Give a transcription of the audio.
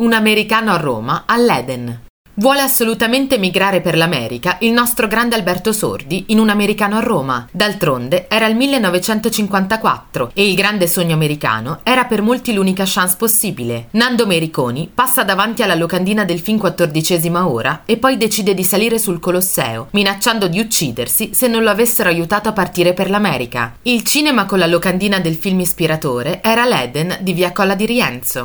Un americano a Roma, all'Eden. Vuole assolutamente migrare per l'America il nostro grande Alberto Sordi in un americano a Roma. D'altronde era il 1954 e il grande sogno americano era per molti l'unica chance possibile. Nando Mericoni passa davanti alla locandina del fin quattordicesima ora e poi decide di salire sul Colosseo, minacciando di uccidersi se non lo avessero aiutato a partire per l'America. Il cinema con la locandina del film ispiratore era l'Eden di Via Colla di Rienzo.